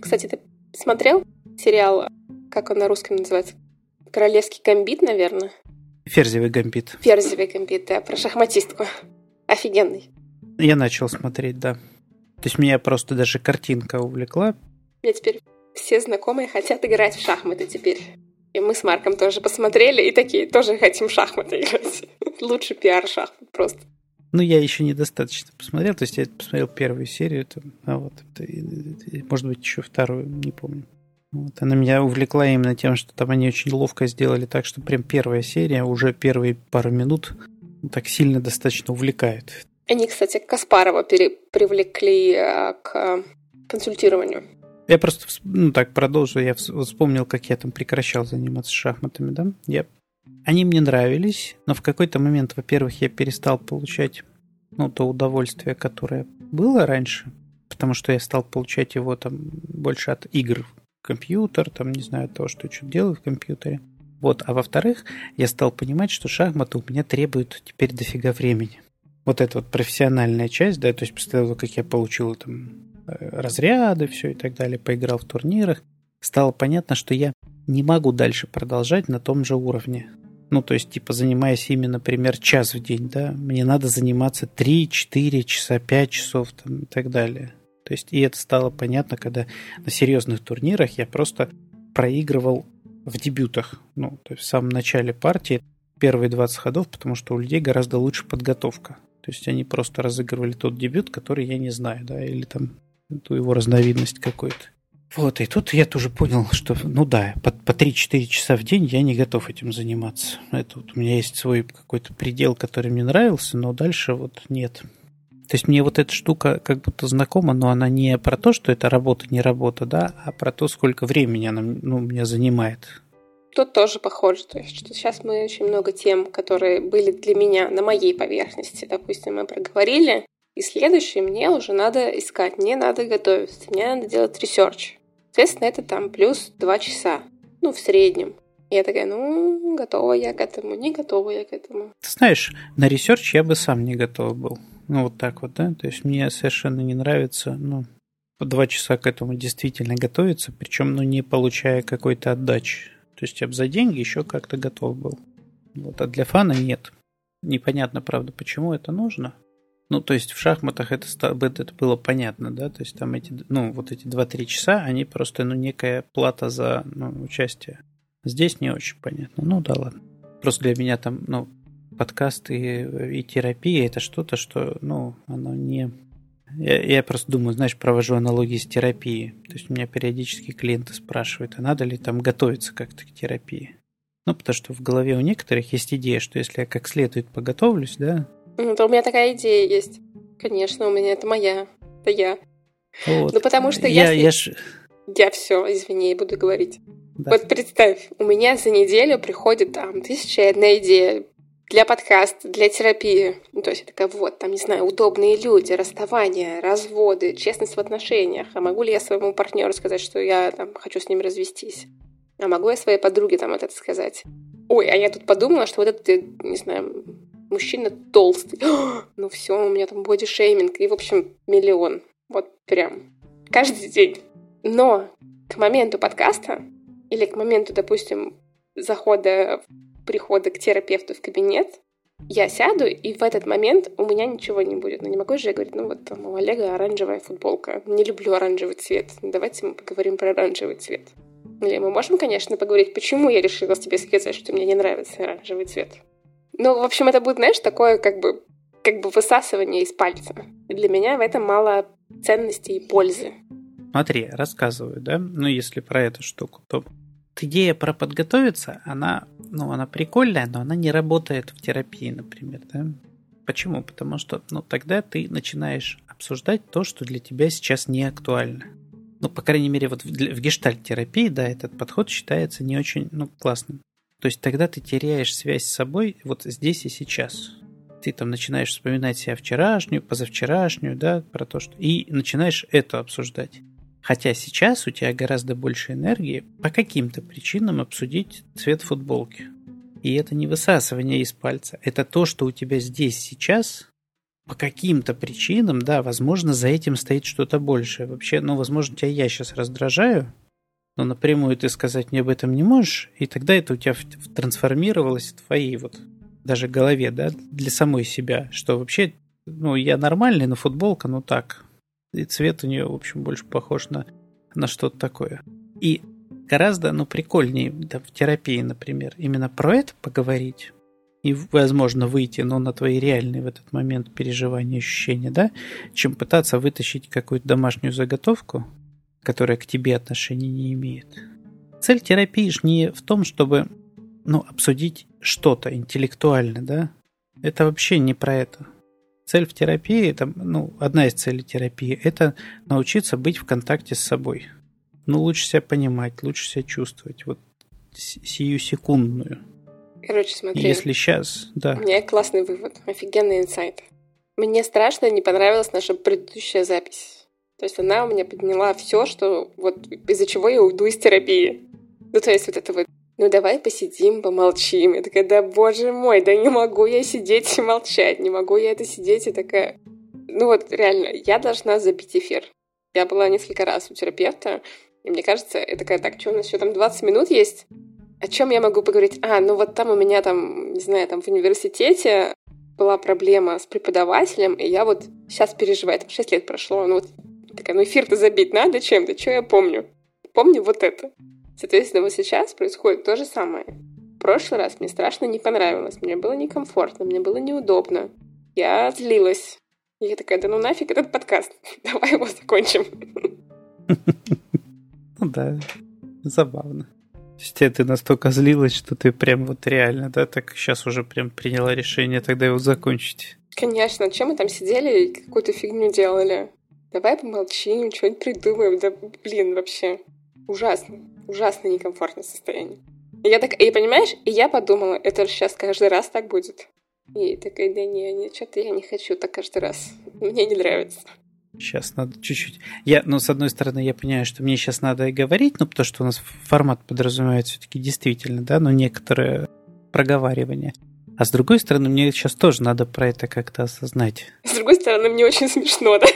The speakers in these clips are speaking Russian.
Кстати, ты смотрел сериал, как он на русском называется? Королевский гамбит, наверное? Ферзевый гамбит. Ферзевый гамбит, да, про шахматистку. Офигенный. Я начал смотреть, да. То есть меня просто даже картинка увлекла. Мне теперь все знакомые хотят играть в шахматы теперь. И мы с Марком тоже посмотрели и такие, тоже хотим шахматы играть. Лучше пиар шахмат просто. Ну, я еще недостаточно посмотрел. То есть я посмотрел первую серию, там, а вот, может быть, еще вторую, не помню. Вот. Она меня увлекла именно тем, что там они очень ловко сделали так, что прям первая серия, уже первые пару минут так сильно достаточно увлекает. Они, кстати, Каспарова пере- привлекли э, к консультированию. Я просто, ну так, продолжу. Я вспомнил, как я там прекращал заниматься шахматами, да. Я... Они мне нравились, но в какой-то момент, во-первых, я перестал получать, ну, то удовольствие, которое было раньше, потому что я стал получать его там больше от игр компьютер, там, не знаю, того, что я что делаю в компьютере. Вот, а во-вторых, я стал понимать, что шахматы у меня требуют теперь дофига времени. Вот эта вот профессиональная часть, да, то есть после того, как я получил там разряды, все и так далее, поиграл в турнирах, стало понятно, что я не могу дальше продолжать на том же уровне. Ну, то есть, типа, занимаясь ими, например, час в день, да, мне надо заниматься 3-4 часа, 5 часов там, и так далее. То есть, и это стало понятно, когда на серьезных турнирах я просто проигрывал в дебютах, ну, то есть в самом начале партии, первые 20 ходов, потому что у людей гораздо лучше подготовка. То есть они просто разыгрывали тот дебют, который я не знаю, да, или там ту его разновидность какой-то. Вот, и тут я тоже понял, что, ну да, по, по 3-4 часа в день я не готов этим заниматься. Это вот у меня есть свой какой-то предел, который мне нравился, но дальше вот нет. То есть мне вот эта штука как будто знакома, но она не про то, что это работа, не работа, да, а про то, сколько времени она ну, меня занимает. Тут тоже похоже. То есть, что сейчас мы очень много тем, которые были для меня на моей поверхности, допустим, мы проговорили, и следующее мне уже надо искать, мне надо готовиться, мне надо делать research. Соответственно, это там плюс два часа, ну, в среднем. И я такая, ну, готова я к этому, не готова я к этому. Ты знаешь, на research я бы сам не готов был. Ну, вот так вот, да? То есть мне совершенно не нравится, ну, два часа к этому действительно готовиться, причем, ну, не получая какой-то отдачи. То есть я бы за деньги еще как-то готов был. Вот, а для fun а нет. Непонятно, правда, почему это нужно. Ну, то есть в шахматах это, это было понятно, да, то есть там эти, ну, вот эти 2-3 часа, они просто, ну, некая плата за ну, участие. Здесь не очень понятно. Ну, да ладно. Просто для меня там, ну, подкасты и, терапия это что-то, что, ну, оно не... Я, я просто думаю, знаешь, провожу аналогии с терапией. То есть у меня периодически клиенты спрашивают, а надо ли там готовиться как-то к терапии? Ну, потому что в голове у некоторых есть идея, что если я как следует поготовлюсь, да... Ну, то у меня такая идея есть. Конечно, у меня это моя. Это я. Вот. Ну, потому что я... Если... Я, ж... я все, извини, буду говорить. Да. Вот представь, у меня за неделю приходит там тысяча и одна идея для подкаста, для терапии. Ну, то есть я такая, вот, там, не знаю, удобные люди, расставания, разводы, честность в отношениях. А могу ли я своему партнеру сказать, что я там хочу с ним развестись? А могу я своей подруге там это сказать? Ой, а я тут подумала, что вот этот, не знаю, мужчина толстый. ну все, у меня там бодишейминг. И, в общем, миллион. Вот прям. Каждый день. Но к моменту подкаста или к моменту, допустим, захода, прихода к терапевту в кабинет, я сяду, и в этот момент у меня ничего не будет. Ну, не могу же я говорить, ну, вот там у Олега оранжевая футболка. Не люблю оранжевый цвет. Давайте мы поговорим про оранжевый цвет. Или мы можем, конечно, поговорить, почему я решила тебе сказать, что мне не нравится оранжевый цвет. Ну, в общем, это будет, знаешь, такое как бы, как бы высасывание из пальца. Для меня в этом мало ценности и пользы. Смотри, рассказываю, да? Ну, если про эту штуку, то идея про подготовиться, она, ну, она прикольная, но она не работает в терапии, например, да? Почему? Потому что, ну, тогда ты начинаешь обсуждать то, что для тебя сейчас не актуально. Ну, по крайней мере, вот в, в гештальт-терапии, да, этот подход считается не очень, ну, классным. То есть тогда ты теряешь связь с собой вот здесь и сейчас. Ты там начинаешь вспоминать себя вчерашнюю, позавчерашнюю, да, про то, что... И начинаешь это обсуждать. Хотя сейчас у тебя гораздо больше энергии по каким-то причинам обсудить цвет футболки. И это не высасывание из пальца. Это то, что у тебя здесь сейчас, по каким-то причинам, да, возможно, за этим стоит что-то большее. Вообще, ну, возможно, тебя я сейчас раздражаю, но напрямую ты сказать мне об этом не можешь, и тогда это у тебя трансформировалось в твоей вот даже голове, да, для самой себя, что вообще, ну, я нормальный, но футболка, ну так. И цвет у нее, в общем, больше похож на, на что-то такое. И гораздо, ну, прикольнее да, в терапии, например, именно про это поговорить и, возможно, выйти, но на твои реальные в этот момент переживания, ощущения, да, чем пытаться вытащить какую-то домашнюю заготовку, которая к тебе отношения не имеет. Цель терапии же не в том, чтобы ну, обсудить что-то интеллектуально, да, это вообще не про это. Цель в терапии, это, ну, одна из целей терапии, это научиться быть в контакте с собой. Ну, лучше себя понимать, лучше себя чувствовать, вот сию секундную. Короче, смотри. Если сейчас, да. У меня классный вывод, офигенный инсайт. Мне страшно не понравилась наша предыдущая запись. То есть она у меня подняла все, что вот из-за чего я уйду из терапии. Ну, то есть вот это вот ну давай посидим, помолчим. Я такая, да боже мой, да не могу я сидеть и молчать, не могу я это сидеть и такая... Ну вот реально, я должна забить эфир. Я была несколько раз у терапевта, и мне кажется, я такая, так, что у нас еще там 20 минут есть? О чем я могу поговорить? А, ну вот там у меня там, не знаю, там в университете была проблема с преподавателем, и я вот сейчас переживаю, там 6 лет прошло, ну вот такая, ну эфир-то забить надо чем-то, что я помню? Помню вот это. Соответственно, вот сейчас происходит то же самое. В прошлый раз мне страшно не понравилось, мне было некомфортно, мне было неудобно. Я злилась. И я такая, да ну нафиг этот подкаст, давай его закончим. Ну да, забавно. То есть ты настолько злилась, что ты прям вот реально, да, так сейчас уже прям приняла решение тогда его закончить. Конечно, чем мы там сидели и какую-то фигню делали? Давай помолчим, что-нибудь придумаем. Да блин, вообще ужасно ужасно некомфортное состояние. И я так, и понимаешь, и я подумала, это сейчас каждый раз так будет. И такая, да не, не, что-то я не хочу так каждый раз. Мне не нравится. Сейчас надо чуть-чуть. Я, ну, с одной стороны, я понимаю, что мне сейчас надо и говорить, ну, потому что у нас формат подразумевает все-таки действительно, да, но некоторые проговаривания. А с другой стороны, мне сейчас тоже надо про это как-то осознать. С другой стороны, мне очень смешно, да?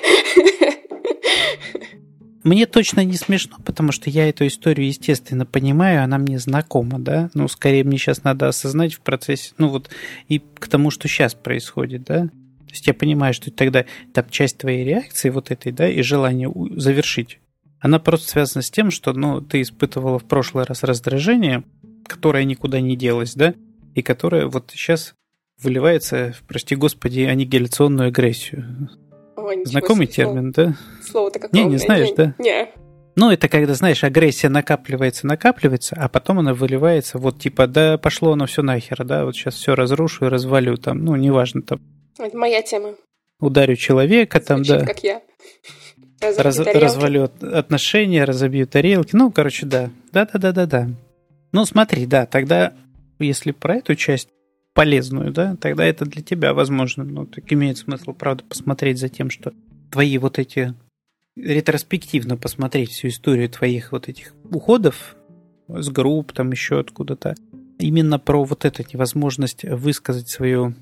Мне точно не смешно, потому что я эту историю, естественно, понимаю, она мне знакома, да. Ну, скорее мне сейчас надо осознать в процессе, ну вот, и к тому, что сейчас происходит, да. То есть я понимаю, что тогда там часть твоей реакции вот этой, да, и желание завершить, она просто связана с тем, что, ну, ты испытывала в прошлый раз раздражение, которое никуда не делось, да, и которое вот сейчас выливается, прости господи, аннигиляционную агрессию. Ой, Знакомый себе, термин, слово. да? Слово-то какое? Не, не знаешь, не, да? Не. Ну, это когда, знаешь, агрессия накапливается, накапливается, а потом она выливается, вот типа, да пошло оно все нахер, да, вот сейчас все разрушу и развалю там, ну, неважно там. Это моя тема. Ударю человека там, Звучит, да. как я. Раз, развалю отношения, разобью тарелки, ну, короче, да. Да-да-да-да-да. Ну, смотри, да, тогда, если про эту часть полезную, да, тогда это для тебя возможно. Ну, так имеет смысл, правда, посмотреть за тем, что твои вот эти ретроспективно посмотреть всю историю твоих вот этих уходов с групп, там еще откуда-то. Именно про вот эту невозможность высказать свое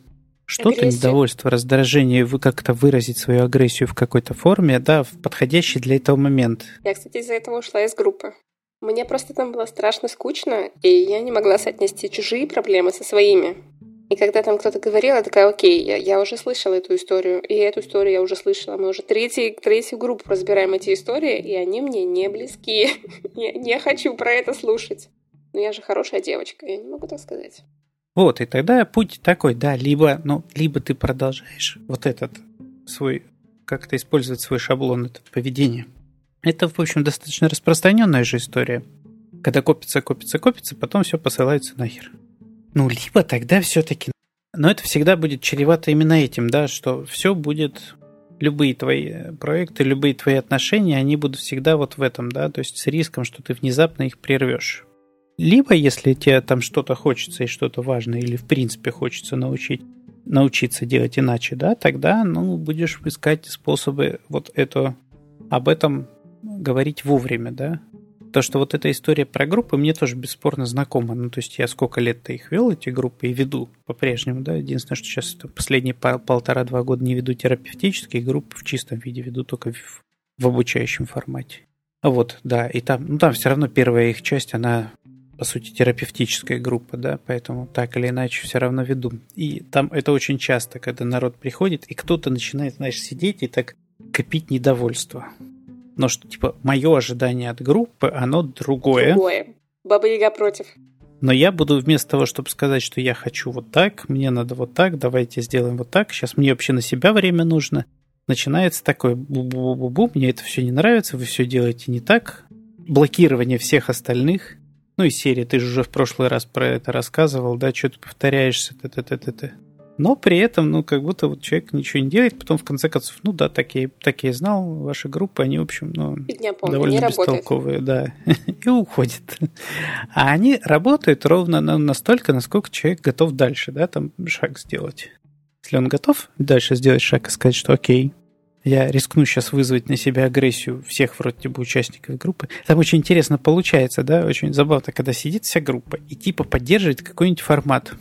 что-то, недовольство, раздражение, вы как-то выразить свою агрессию в какой-то форме, да, в подходящий для этого момент. Я, кстати, из-за этого ушла из группы. Мне просто там было страшно скучно, и я не могла соотнести чужие проблемы со своими. И когда там кто-то говорил, я такая, окей, я, я уже слышала эту историю, и эту историю я уже слышала. Мы уже третий, третью группу разбираем эти истории, и они мне не близки. я не хочу про это слушать. Но я же хорошая девочка, я не могу так сказать. Вот, и тогда путь такой, да, либо, ну, либо ты продолжаешь вот этот свой, как-то использовать свой шаблон, это поведение. Это, в общем, достаточно распространенная же история. Когда копится, копится, копится, потом все посылается нахер. Ну, либо тогда все-таки... Но это всегда будет чревато именно этим, да, что все будет... Любые твои проекты, любые твои отношения, они будут всегда вот в этом, да, то есть с риском, что ты внезапно их прервешь. Либо, если тебе там что-то хочется и что-то важное, или в принципе хочется научить, научиться делать иначе, да, тогда, ну, будешь искать способы вот это, об этом говорить вовремя, да, То, что вот эта история про группы мне тоже бесспорно знакома. Ну, то есть я сколько лет-то их вел, эти группы, и веду по-прежнему, да. Единственное, что сейчас последние полтора-два года не веду терапевтические группы в чистом виде, веду только в, в обучающем формате. Вот, да, и там, ну, там все равно первая их часть, она по сути, терапевтическая группа, да, поэтому так или иначе все равно веду. И там это очень часто, когда народ приходит, и кто-то начинает, знаешь, сидеть и так копить недовольство. Но что, типа, мое ожидание от группы, оно другое. Другое. Баба Яга против. Но я буду вместо того, чтобы сказать, что я хочу вот так, мне надо вот так, давайте сделаем вот так, сейчас мне вообще на себя время нужно, начинается такое бу-бу-бу-бу, мне это все не нравится, вы все делаете не так, блокирование всех остальных, ну и серии, ты же уже в прошлый раз про это рассказывал, да, что ты повторяешься, т-т-т-т-т. Но при этом, ну, как будто вот человек ничего не делает, потом в конце концов, ну да, такие, такие знал, ваши группы, они, в общем, ну, помню, довольно бестолковые, да, и уходят. А они работают ровно настолько, насколько человек готов дальше, да, там шаг сделать. Если он готов дальше сделать шаг и сказать, что окей, я рискну сейчас вызвать на себя агрессию всех вроде бы участников группы. Там очень интересно получается, да, очень забавно, когда сидит вся группа и типа поддерживает какой-нибудь формат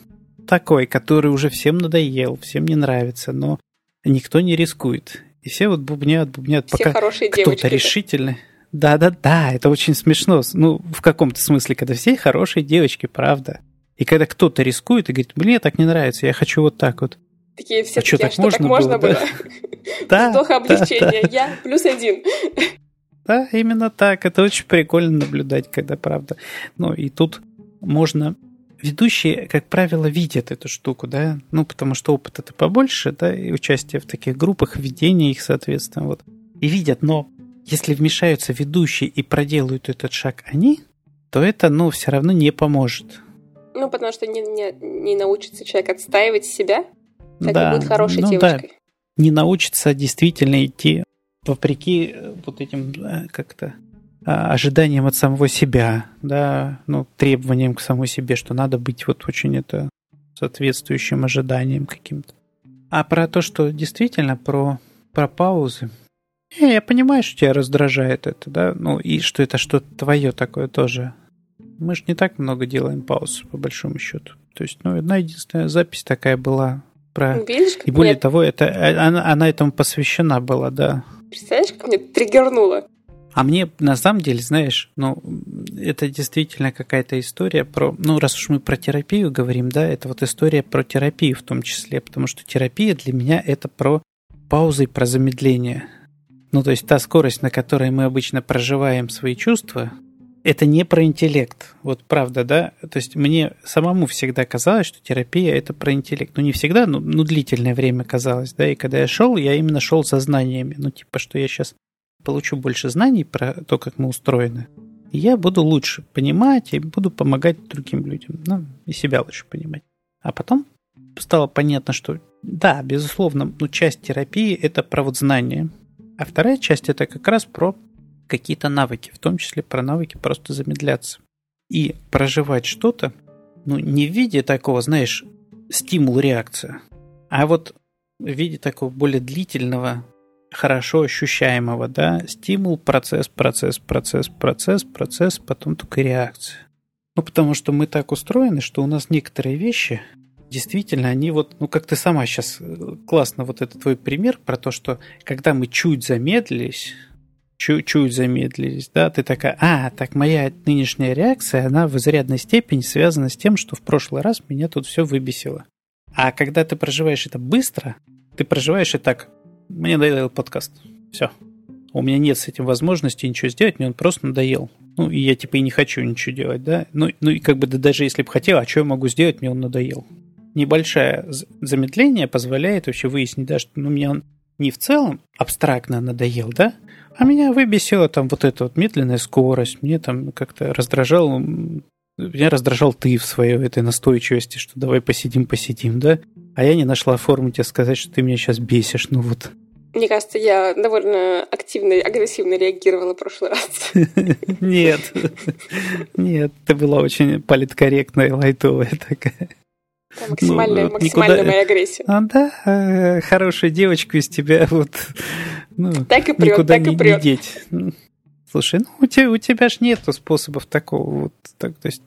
такой, который уже всем надоел, всем не нравится, но никто не рискует. И все вот бубнят, бубнят, все пока кто-то решительно... Да, да, да, это очень смешно. Ну, в каком-то смысле, когда все хорошие девочки, правда. И когда кто-то рискует и говорит, мне так не нравится, я хочу вот так вот. Такие все а такие, что, так, что можно так можно было? Да? Вздох облегчения. Я плюс один. Да, именно так. Это очень прикольно наблюдать, когда правда. Ну, и тут можно ведущие, как правило, видят эту штуку, да, ну, потому что опыт это побольше, да, и участие в таких группах, ведение их, соответственно, вот, и видят, но если вмешаются ведущие и проделают этот шаг они, то это, ну, все равно не поможет. Ну, потому что не, не, не научится человек отстаивать себя, так да, и будет хорошей ну, девушкой. Да. Не научится действительно идти вопреки э, вот этим э, как-то ожиданиям от самого себя, да, ну, требованиям к самой себе, что надо быть вот очень это соответствующим ожиданиям каким-то. А про то, что действительно про, про паузы, я, понимаю, что тебя раздражает это, да, ну и что это что-то твое такое тоже. Мы же не так много делаем пауз, по большому счету. То есть, ну, одна единственная запись такая была про... Видишь, и более меня... того, это, э, она, она этому посвящена была, да. Представляешь, как мне триггернуло? А мне, на самом деле, знаешь, ну, это действительно какая-то история про... Ну, раз уж мы про терапию говорим, да, это вот история про терапию в том числе, потому что терапия для меня это про паузы про замедление. Ну, то есть та скорость, на которой мы обычно проживаем свои чувства, это не про интеллект. Вот правда, да? То есть мне самому всегда казалось, что терапия это про интеллект. Ну, не всегда, но ну, длительное время казалось, да. И когда я шел, я именно шел за знаниями. Ну, типа, что я сейчас получу больше знаний про то, как мы устроены, я буду лучше понимать и буду помогать другим людям. Ну, и себя лучше понимать. А потом стало понятно, что да, безусловно, ну, часть терапии – это про вот знания. А вторая часть – это как раз про какие-то навыки, в том числе про навыки просто замедляться. И проживать что-то, ну, не в виде такого, знаешь, стимул-реакция, а вот в виде такого более длительного хорошо ощущаемого, да, стимул, процесс, процесс, процесс, процесс, процесс, потом только реакция. Ну, потому что мы так устроены, что у нас некоторые вещи, действительно, они вот, ну, как ты сама сейчас, э, классно вот этот твой пример про то, что когда мы чуть замедлились, чуть-чуть замедлились, да, ты такая, а, так моя нынешняя реакция, она в изрядной степени связана с тем, что в прошлый раз меня тут все выбесило. А когда ты проживаешь это быстро, ты проживаешь это так, мне надоел подкаст. Все. У меня нет с этим возможности ничего сделать, мне он просто надоел. Ну, и я типа и не хочу ничего делать, да. Ну, ну и как бы да, даже если бы хотел, а что я могу сделать, мне он надоел. Небольшое замедление позволяет вообще выяснить, да, что ну, мне он не в целом абстрактно надоел, да, а меня выбесила там вот эта вот медленная скорость, мне там как-то раздражал, меня раздражал ты в своей этой настойчивости, что давай посидим, посидим, да, а я не нашла форму тебе сказать, что ты меня сейчас бесишь, ну вот. Мне кажется, я довольно активно и агрессивно реагировала в прошлый раз. Нет, нет, ты была очень политкорректная и лайтовая такая. Максимальная, ну, максимальная никуда... моя агрессия. А, да, э, хорошая девочка из тебя вот ну, так и прет, никуда так и прет. Не деть. Слушай, ну у тебя, у тебя ж нету способов такого. Вот, так, то есть,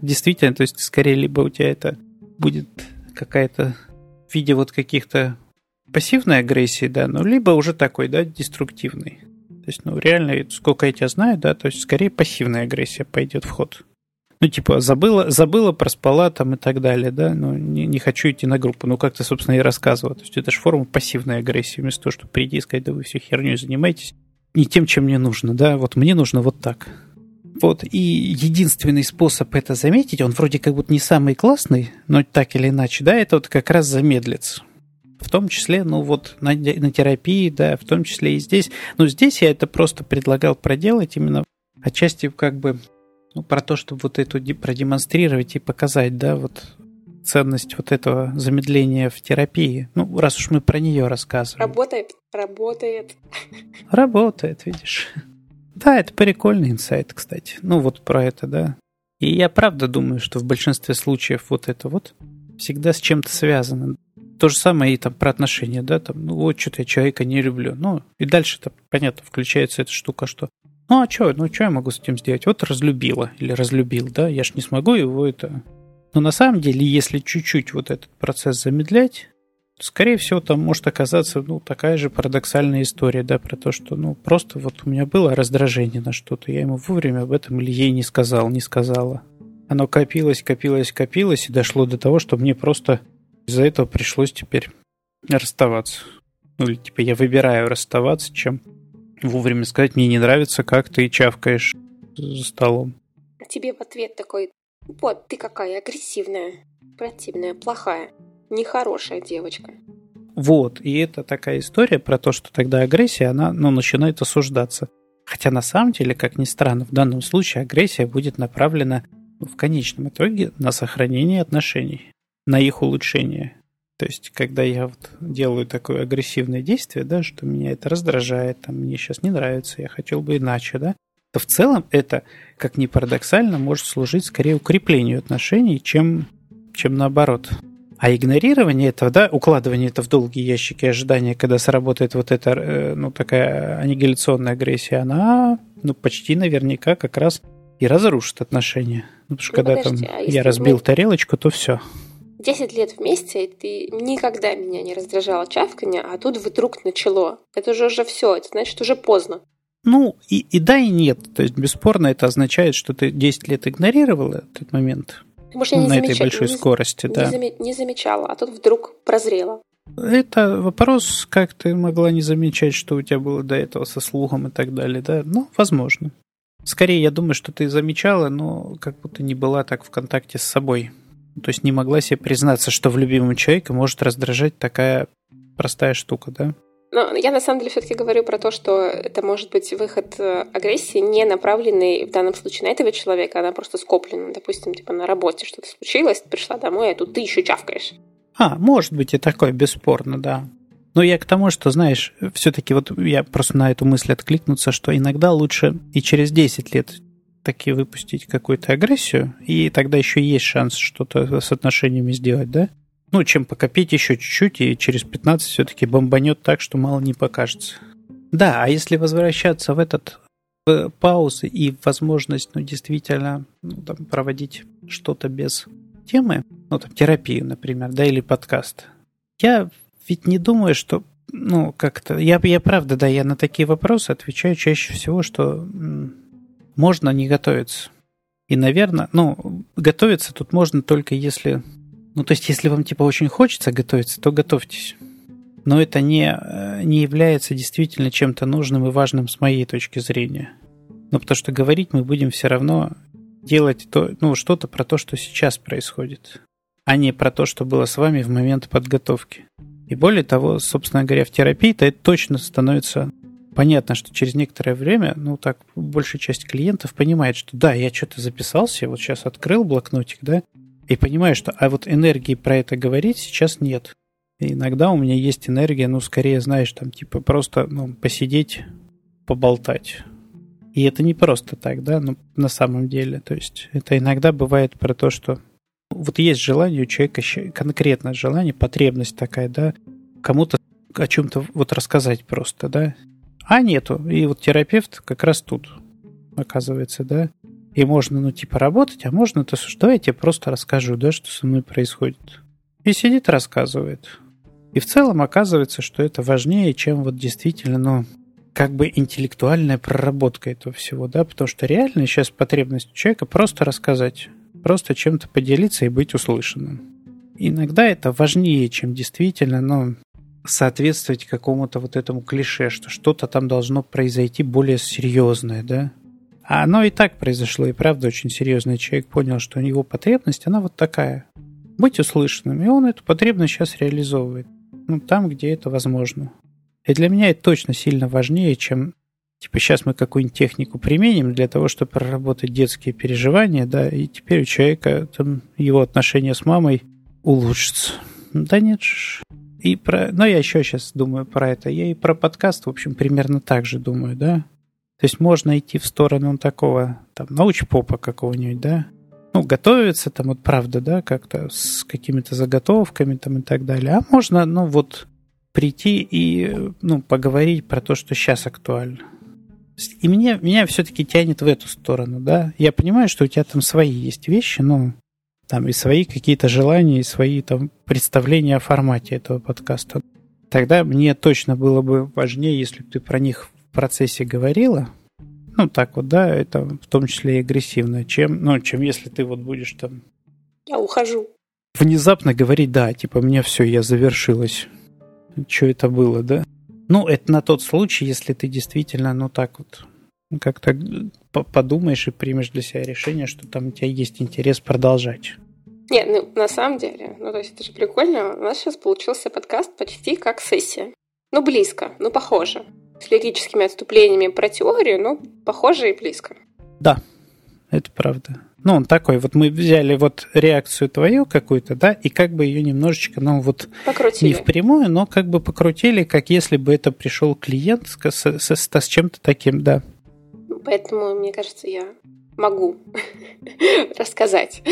действительно, то есть, скорее, либо у тебя это будет какая-то в виде вот каких-то пассивной агрессии, да, ну, либо уже такой, да, деструктивный. То есть, ну, реально, сколько я тебя знаю, да, то есть, скорее пассивная агрессия пойдет в ход. Ну, типа, забыла, забыла, проспала там и так далее, да, ну, не, не хочу идти на группу, ну, как ты, собственно, и рассказывал. То есть, это же форма пассивной агрессии, вместо того, чтобы прийти и сказать, да вы все херней занимаетесь, не тем, чем мне нужно, да, вот мне нужно вот так. Вот, и единственный способ это заметить, он вроде как будто не самый классный, но так или иначе, да, это вот как раз замедлиться. В том числе, ну вот на, на терапии, да, в том числе и здесь. Но здесь я это просто предлагал проделать именно отчасти как бы ну, про то, чтобы вот эту продемонстрировать и показать, да, вот ценность вот этого замедления в терапии. Ну, раз уж мы про нее рассказываем. Работает, работает. Работает, видишь. Да, это прикольный инсайт, кстати. Ну, вот про это, да. И я правда думаю, что в большинстве случаев вот это вот всегда с чем-то связано. То же самое и там про отношения, да, там, ну вот что-то я человека не люблю. Ну, и дальше-то, понятно, включается эта штука, что ну а что, ну что я могу с этим сделать? Вот разлюбила или разлюбил, да, я ж не смогу его это... Но на самом деле, если чуть-чуть вот этот процесс замедлять, скорее всего, там может оказаться, ну, такая же парадоксальная история, да, про то, что, ну, просто вот у меня было раздражение на что-то, я ему вовремя об этом или ей не сказал, не сказала. Оно копилось, копилось, копилось и дошло до того, что мне просто из-за этого пришлось теперь расставаться. Ну, или, типа, я выбираю расставаться, чем вовремя сказать, мне не нравится, как ты чавкаешь за столом. Тебе в ответ такой, вот, ты какая агрессивная, противная, плохая нехорошая девочка. Вот, и это такая история про то, что тогда агрессия, она ну, начинает осуждаться. Хотя на самом деле, как ни странно, в данном случае агрессия будет направлена в конечном итоге на сохранение отношений, на их улучшение. То есть, когда я вот делаю такое агрессивное действие, да, что меня это раздражает, там, мне сейчас не нравится, я хотел бы иначе, да, то в целом это, как ни парадоксально, может служить скорее укреплению отношений, чем, чем наоборот. А игнорирование этого, да, укладывание это в долгие ящики ожидания, когда сработает вот эта, э, ну, такая аннигиляционная агрессия, она, ну, почти наверняка как раз и разрушит отношения. Ну, потому что ну, когда подожди, там а я разбил мы... тарелочку, то все. Десять лет вместе, и ты никогда меня не раздражало чавканье, а тут вдруг начало. Это же уже все, это значит уже поздно. Ну, и, и да, и нет. То есть, бесспорно, это означает, что ты 10 лет игнорировала этот момент, может, я не на замечала, этой большой не, скорости, не да. Заме, не замечала, а тут вдруг прозрела. Это вопрос, как ты могла не замечать, что у тебя было до этого со слухом и так далее, да? Ну, возможно. Скорее, я думаю, что ты замечала, но как будто не была так в контакте с собой. То есть не могла себе признаться, что в любимом человеке может раздражать такая простая штука, да? Но я на самом деле все-таки говорю про то, что это может быть выход э, агрессии, не направленный в данном случае на этого человека, она просто скоплена. Допустим, типа на работе что-то случилось, ты пришла домой, а тут ты еще чавкаешь. А, может быть и такое, бесспорно, да. Но я к тому, что, знаешь, все-таки вот я просто на эту мысль откликнуться, что иногда лучше и через 10 лет таки выпустить какую-то агрессию, и тогда еще есть шанс что-то с отношениями сделать, да? Ну, чем покопить еще чуть-чуть, и через 15 все-таки бомбанет так, что мало не покажется. Да, а если возвращаться в этот в паузы и возможность, ну, действительно, ну, там, проводить что-то без темы, ну, там, терапию, например, да, или подкаст, я ведь не думаю, что, ну, как-то, я, я правда, да, я на такие вопросы отвечаю чаще всего, что можно не готовиться. И, наверное, ну, готовиться тут можно только если ну, то есть, если вам, типа, очень хочется готовиться, то готовьтесь. Но это не, э, не является действительно чем-то нужным и важным с моей точки зрения. Ну, потому что говорить мы будем все равно делать то, ну, что-то про то, что сейчас происходит, а не про то, что было с вами в момент подготовки. И более того, собственно говоря, в терапии-то это точно становится понятно, что через некоторое время, ну так, большая часть клиентов понимает, что да, я что-то записался, вот сейчас открыл блокнотик, да, и понимаю, что а вот энергии про это говорить сейчас нет. И иногда у меня есть энергия, ну, скорее, знаешь, там, типа, просто ну, посидеть, поболтать. И это не просто так, да, ну, на самом деле. То есть это иногда бывает про то, что вот есть желание у человека, конкретное желание, потребность такая, да, кому-то о чем-то вот рассказать просто, да, А нету. И вот терапевт как раз тут, оказывается, да. И можно, ну, типа, работать, а можно, то что я тебе просто расскажу, да, что со мной происходит. И сидит, рассказывает. И в целом оказывается, что это важнее, чем вот действительно, ну, как бы интеллектуальная проработка этого всего, да, потому что реально сейчас потребность человека просто рассказать, просто чем-то поделиться и быть услышанным. Иногда это важнее, чем действительно, ну, соответствовать какому-то вот этому клише, что что-то там должно произойти более серьезное, да. А оно и так произошло, и правда очень серьезный человек понял, что у него потребность, она вот такая. Быть услышанным, и он эту потребность сейчас реализовывает. Ну, там, где это возможно. И для меня это точно сильно важнее, чем типа сейчас мы какую-нибудь технику применим для того, чтобы проработать детские переживания, да, и теперь у человека там его отношения с мамой улучшатся. Да нет же. И про... Но я еще сейчас думаю про это. Я и про подкаст, в общем, примерно так же думаю, да. То есть можно идти в сторону такого, там, научпопа какого-нибудь, да. Ну, готовиться там, вот правда, да, как-то с какими-то заготовками там и так далее. А можно, ну, вот прийти и ну, поговорить про то, что сейчас актуально. И меня, меня все-таки тянет в эту сторону, да. Я понимаю, что у тебя там свои есть вещи, но там и свои какие-то желания, и свои там представления о формате этого подкаста. Тогда мне точно было бы важнее, если бы ты про них процессе говорила, ну так вот, да, это в том числе и агрессивно, чем, ну, чем если ты вот будешь там... Я ухожу. Внезапно говорить, да, типа, мне все, я завершилась что это было, да? Ну, это на тот случай, если ты действительно, ну, так вот как-то подумаешь и примешь для себя решение, что там у тебя есть интерес продолжать. Нет, ну, на самом деле, ну, то есть это же прикольно. У нас сейчас получился подкаст почти как сессия. Ну, близко, ну, похоже. С лирическими отступлениями про теорию, ну, похоже и близко. Да, это правда. Ну, он такой, вот мы взяли вот реакцию твою какую-то, да, и как бы ее немножечко, ну, вот покрутили. не впрямую, но как бы покрутили, как если бы это пришел клиент с, с, с, с чем-то таким, да. Поэтому, мне кажется, я могу рассказать.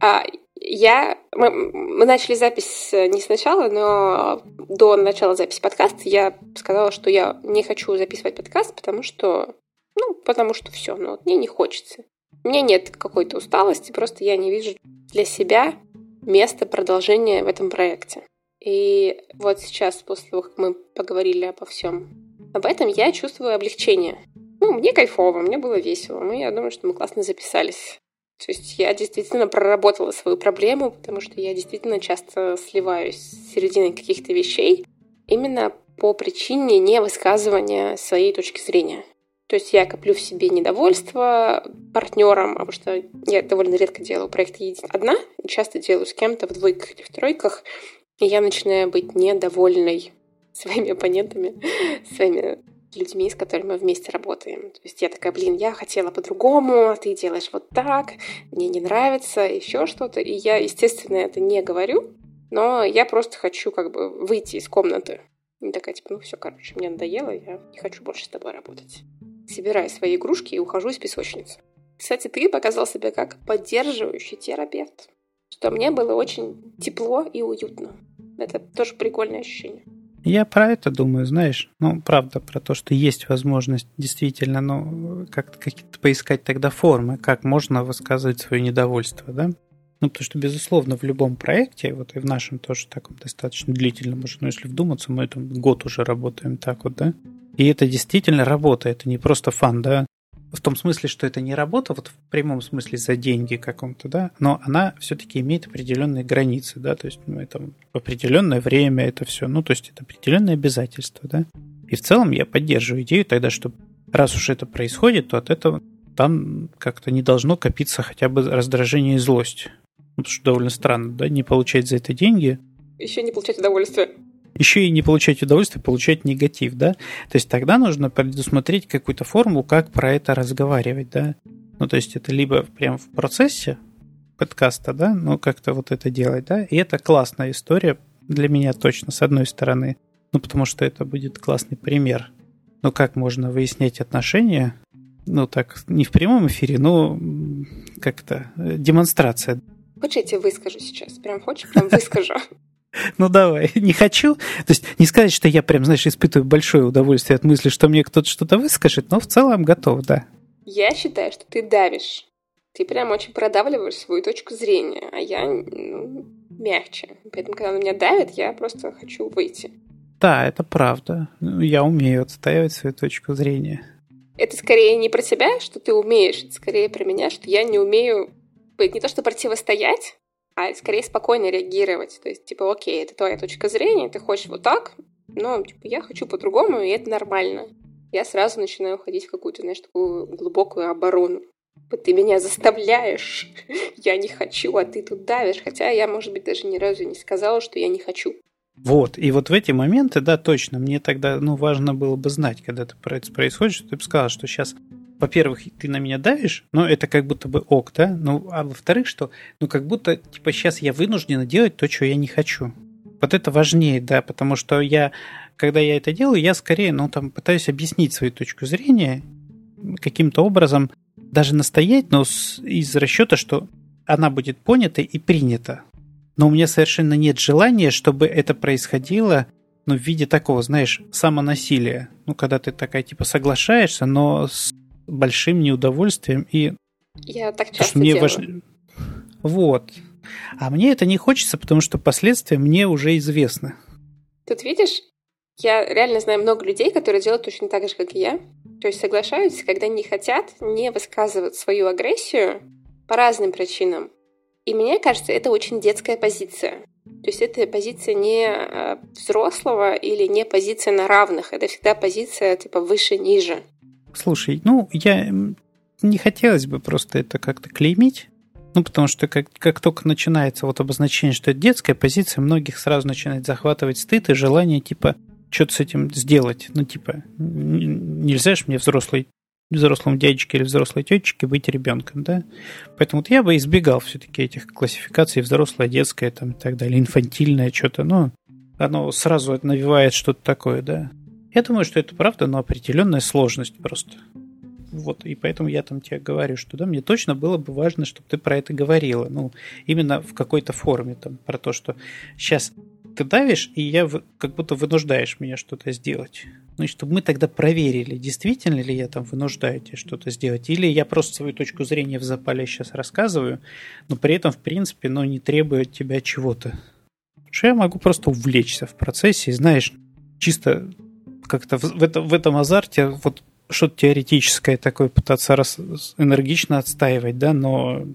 А, я... Мы, мы начали запись не сначала, но до начала записи подкаста я сказала, что я не хочу записывать подкаст, потому что... Ну, потому что все, но вот мне не хочется. У меня нет какой-то усталости, просто я не вижу для себя места продолжения в этом проекте. И вот сейчас, после того, как мы поговорили обо всем об этом, я чувствую облегчение. Ну, мне кайфово, мне было весело. Ну, я думаю, что мы классно записались. То есть я действительно проработала свою проблему, потому что я действительно часто сливаюсь с серединой каких-то вещей именно по причине невысказывания своей точки зрения. То есть я коплю в себе недовольство партнером, потому что я довольно редко делаю проекты одна, и часто делаю с кем-то в двойках или в тройках, и я начинаю быть недовольной своими оппонентами, своими людьми, с которыми мы вместе работаем. То есть я такая, блин, я хотела по-другому, а ты делаешь вот так, мне не нравится, еще что-то. И я, естественно, это не говорю, но я просто хочу как бы выйти из комнаты. И такая, типа, ну все, короче, мне надоело, я не хочу больше с тобой работать собираю свои игрушки и ухожу из песочницы. Кстати, ты показал себя как поддерживающий терапевт, что мне было очень тепло и уютно. Это тоже прикольное ощущение. Я про это думаю, знаешь, ну, правда, про то, что есть возможность действительно, ну, как-то какие-то поискать тогда формы, как можно высказывать свое недовольство, да? Ну, потому что, безусловно, в любом проекте, вот и в нашем тоже таком достаточно длительном уже, ну, если вдуматься, мы там год уже работаем так вот, да? И это действительно работа, это не просто фан, да. В том смысле, что это не работа, вот в прямом смысле за деньги каком-то, да, но она все-таки имеет определенные границы, да, то есть ну, это определенное время это все, ну, то есть это определенные обязательства, да. И в целом я поддерживаю идею тогда, что раз уж это происходит, то от этого там как-то не должно копиться хотя бы раздражение и злость. Ну, потому что довольно странно, да, не получать за это деньги. Еще не получать удовольствие еще и не получать удовольствие, получать негатив, да? То есть тогда нужно предусмотреть какую-то формулу, как про это разговаривать, да? Ну, то есть это либо прямо в процессе подкаста, да, ну, как-то вот это делать, да? И это классная история для меня точно, с одной стороны, ну, потому что это будет классный пример. Ну, как можно выяснять отношения, ну, так, не в прямом эфире, но как-то э, демонстрация. Хочешь, я тебе выскажу сейчас? Прям хочешь? Прям выскажу. Ну давай, не хочу. То есть не сказать, что я прям, знаешь, испытываю большое удовольствие от мысли, что мне кто-то что-то выскажет, но в целом готов, да. Я считаю, что ты давишь. Ты прям очень продавливаешь свою точку зрения, а я ну, мягче. Поэтому, когда на меня давит, я просто хочу выйти. Да, это правда. Я умею отстаивать свою точку зрения. Это скорее не про тебя, что ты умеешь, это скорее про меня, что я не умею не то что противостоять, а скорее спокойно реагировать. То есть, типа, окей, это твоя точка зрения, ты хочешь вот так, но типа, я хочу по-другому, и это нормально. Я сразу начинаю уходить в какую-то, знаешь, такую глубокую оборону. Ты меня заставляешь, я не хочу, а ты тут давишь. Хотя я, может быть, даже ни разу не сказала, что я не хочу. Вот, и вот в эти моменты, да, точно, мне тогда, ну, важно было бы знать, когда это происходит, что ты бы сказал, что сейчас во-первых, ты на меня давишь, но это как будто бы ок, да? Ну, а во-вторых, что, ну, как будто, типа, сейчас я вынуждена делать то, что я не хочу. Вот это важнее, да, потому что я, когда я это делаю, я скорее, ну, там, пытаюсь объяснить свою точку зрения каким-то образом, даже настоять, но с, из расчета, что она будет понята и принята. Но у меня совершенно нет желания, чтобы это происходило ну, в виде такого, знаешь, самонасилия. Ну, когда ты такая, типа, соглашаешься, но с большим неудовольствием и... Я так часто мне делаю. Важ... Вот. А мне это не хочется, потому что последствия мне уже известны. Тут видишь, я реально знаю много людей, которые делают точно так же, как и я. То есть соглашаются, когда не хотят не высказывать свою агрессию по разным причинам. И мне кажется, это очень детская позиция. То есть это позиция не э, взрослого или не позиция на равных. Это всегда позиция типа выше-ниже. Слушай, ну, я не хотелось бы просто это как-то клеймить. Ну, потому что как, как только начинается вот обозначение, что это детская позиция, многих сразу начинает захватывать стыд и желание, типа, что-то с этим сделать. Ну, типа, нельзя же мне взрослый взрослому дядечке или взрослой тетечке быть ребенком, да? Поэтому вот я бы избегал все-таки этих классификаций взрослое, детское там и так далее, инфантильное что-то, ну, оно сразу навевает что-то такое, да? Я думаю, что это правда, но определенная сложность просто. Вот, и поэтому я там тебе говорю, что да, мне точно было бы важно, чтобы ты про это говорила. Ну, именно в какой-то форме, там, про то, что сейчас ты давишь, и я как будто вынуждаешь меня что-то сделать. Ну, и чтобы мы тогда проверили, действительно ли я там вынуждаю тебя что-то сделать, или я просто свою точку зрения в запале сейчас рассказываю, но при этом, в принципе, ну, не требую от тебя чего-то. Что я могу просто увлечься в процессе, и, знаешь, чисто как-то в, в, этом, в этом азарте вот что-то теоретическое такое пытаться раз, энергично отстаивать, да, но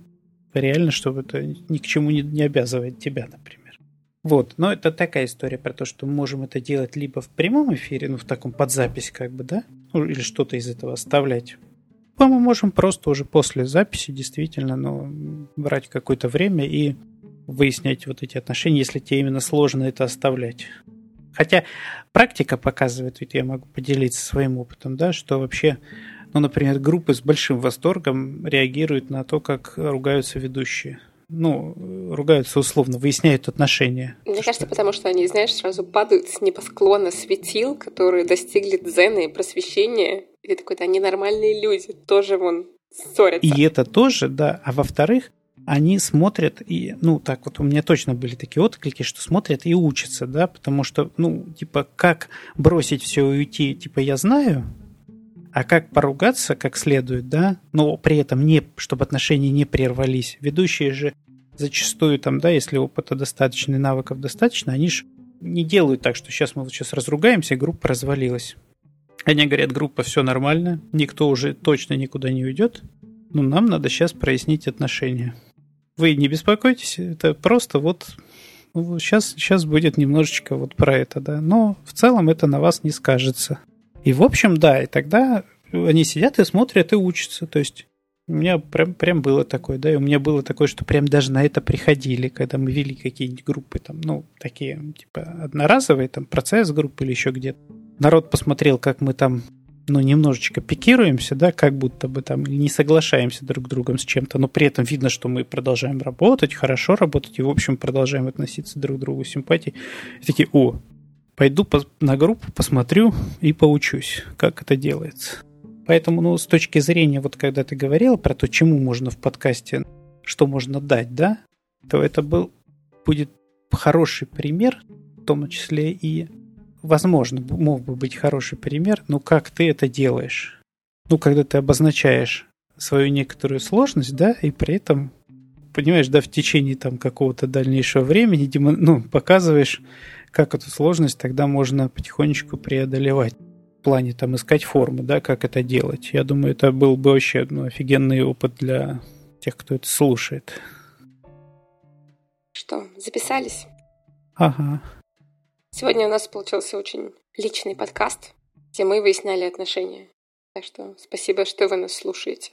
реально, чтобы это ни к чему не, не обязывает тебя, например. Вот, но это такая история про то, что мы можем это делать либо в прямом эфире, ну, в таком подзаписи как бы, да, ну, или что-то из этого оставлять. Мы можем просто уже после записи действительно, ну, брать какое-то время и выяснять вот эти отношения, если тебе именно сложно это оставлять. Хотя практика показывает, ведь я могу поделиться своим опытом, да, что вообще, ну, например, группы с большим восторгом реагируют на то, как ругаются ведущие. Ну, ругаются условно, выясняют отношения. Мне кажется, потому что они, знаешь, сразу падают с небосклона светил, которые достигли дзена и просвещения. И ты такой, да, они нормальные люди, тоже вон ссорятся. И это тоже, да. А во-вторых, они смотрят и, ну, так вот у меня точно были такие отклики, что смотрят и учатся, да, потому что, ну, типа, как бросить все и уйти, типа, я знаю, а как поругаться как следует, да, но при этом не, чтобы отношения не прервались. Ведущие же зачастую там, да, если опыта достаточно и навыков достаточно, они же не делают так, что сейчас мы вот сейчас разругаемся, и группа развалилась. Они говорят, группа, все нормально, никто уже точно никуда не уйдет, но нам надо сейчас прояснить отношения. Вы не беспокойтесь, это просто вот сейчас, сейчас будет немножечко вот про это, да. Но в целом это на вас не скажется. И в общем, да, и тогда они сидят и смотрят и учатся. То есть у меня прям, прям было такое, да, и у меня было такое, что прям даже на это приходили, когда мы вели какие-нибудь группы, там, ну, такие, типа, одноразовые, там, процесс группы или еще где-то. Народ посмотрел, как мы там ну, немножечко пикируемся, да, как будто бы там не соглашаемся друг с другом с чем-то, но при этом видно, что мы продолжаем работать, хорошо работать, и, в общем, продолжаем относиться друг к другу с симпатией. И такие, о, пойду по, на группу, посмотрю и поучусь, как это делается. Поэтому, ну, с точки зрения, вот когда ты говорил про то, чему можно в подкасте, что можно дать, да, то это был, будет хороший пример, в том числе и, возможно, мог бы быть хороший пример, но как ты это делаешь. Ну, когда ты обозначаешь свою некоторую сложность, да, и при этом, понимаешь, да, в течение там какого-то дальнейшего времени, ну, показываешь, как эту сложность тогда можно потихонечку преодолевать. В плане там искать формы, да, как это делать. Я думаю, это был бы вообще ну, офигенный опыт для тех, кто это слушает. Что, записались? Ага. Сегодня у нас получился очень личный подкаст, где мы выясняли отношения. Так что спасибо, что вы нас слушаете.